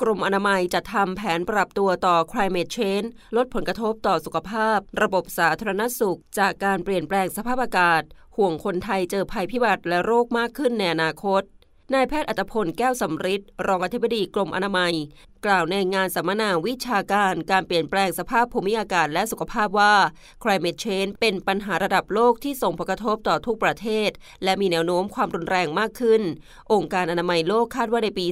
กรมอนามัยจะทำแผนปรับตัวต่อ climate change ลดผลกระทบต่อสุขภาพ ระบบสาธารณสุข จากการเปลี่ยนแปลงสภาพอากาศ ห่วงคนไทยเจอภัยพิบัติและโรคมากขึ้นในอนาคตนายแพทย์อัตพลแก้วสำริดรองอธิบดีกรมอนามัยกล่าวในงานสัมมนาวิชาการการเปลี่ยนแปลงสภาพภูมิอากาศและสุขภาพว่า climate change เป็นปัญหาระดับโลกที่ส่งผลกระทบต่อทุกประเทศ และมีแนวโน้มความรุนแรงมากขึ้น องค์การอนามัยโลกคาดว่าในปี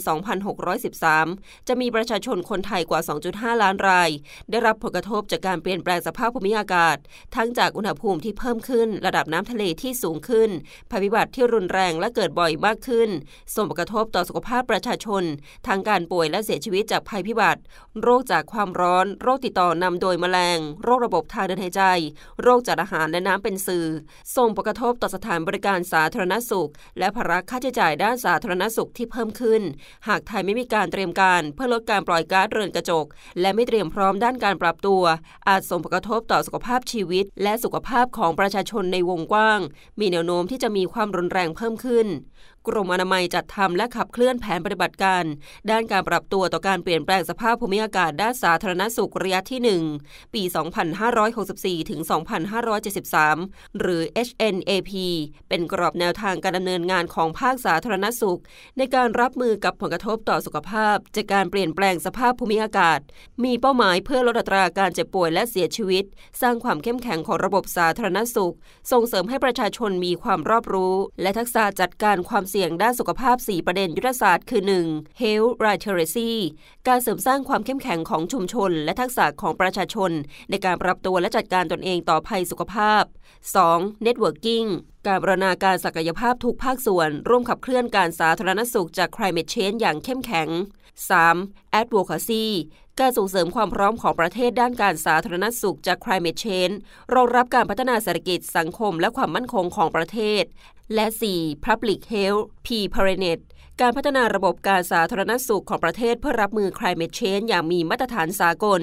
2613 จะมีประชาชนคนไทยกว่า 2.5 ล้านราย ได้รับผลกระทบจากการเปลี่ยนแปลงสภาพภูมิอากาศ ทั้งจากอุณหภูมิที่เพิ่มขึ้น ระดับน้ำทะเลที่สูงขึ้นภัยพิบัติที่รุนแรงและเกิดบ่อยมากขึ้น ส่งผลกระทบต่อสุขภาพประชาชน ทั้งการป่วยและเสียชีวิตจากภัยพิบัติ โรคจากความร้อน โรคติดต่อนำโดยแมลง โรคระบบทางเดินหายใจ โรคจากอาหารและน้ำเป็นสื่อ ส่งผลกระทบต่อสถานบริการสาธารณสุข และภาระค่าใช้จ่ายด้านสาธารณสุขที่เพิ่มขึ้น หากไทยไม่มีการเตรียมการเพื่อลดการปล่อยก๊าซเรือนกระจก และไม่เตรียมพร้อมด้านการปรับตัว อาจส่งผลกระทบต่อสุขภาพชีวิต และสุขภาพของประชาชนในวงกว้าง มีแนวโน้มที่จะมีความรุนแรงเพิ่มขึ้นกรมอนามัยจัดทำและขับเคลื่อนแผนปฏิบัติการ ด้านการปรับตัวต่อการเปลี่ยนแปลงสภาพภูมิอากาศด้านสาธารณสุขระยะที่ 1 ปี 2564 ถึง 2573 หรือ HNAP เป็นกรอบแนวทางการดำเนินงานของภาคสาธารณสุข ในการรับมือกับผลกระทบต่อสุขภาพ จากการเปลี่ยนแปลงสภาพภูมิอากาศ มีเป้าหมายเพื่อลดอัตราการเจ็บป่วยและเสียชีวิต สร้างความเข้มแข็งของระบบสาธารณสุข ส่งเสริมให้ประชาชนมีความรอบรู้ และทักษะจัดการความเสี่ยงด้านสุขภาพ 4 ประเด็นยุทธศาสตร์คือ 1. Health Literacy การเสริมสร้างความเข้มแข็งของชุมชน และทักษะของประชาชน ในการปรับตัวและจัดการตนเองต่อภัยสุขภาพ 2. Networking การบรณาการศักยภาพทุกภาคส่วน ร่วมขับเคลื่อนการสาธารณสุขจาก climate change อย่างเข้มแข็ง 3. Advocacy การส่งเสริมความพร้อมของประเทศด้านการสาธารณสุขจาก climate change รองรับการพัฒนาเศรษฐกิจสังคมและความมั่นคงของประเทศ และ 4. public health p p a r e n e t การพัฒนาระบบการสาธารณสุขของประเทศเพื่อรับมือ climate change อย่างมีมาตรฐานสากล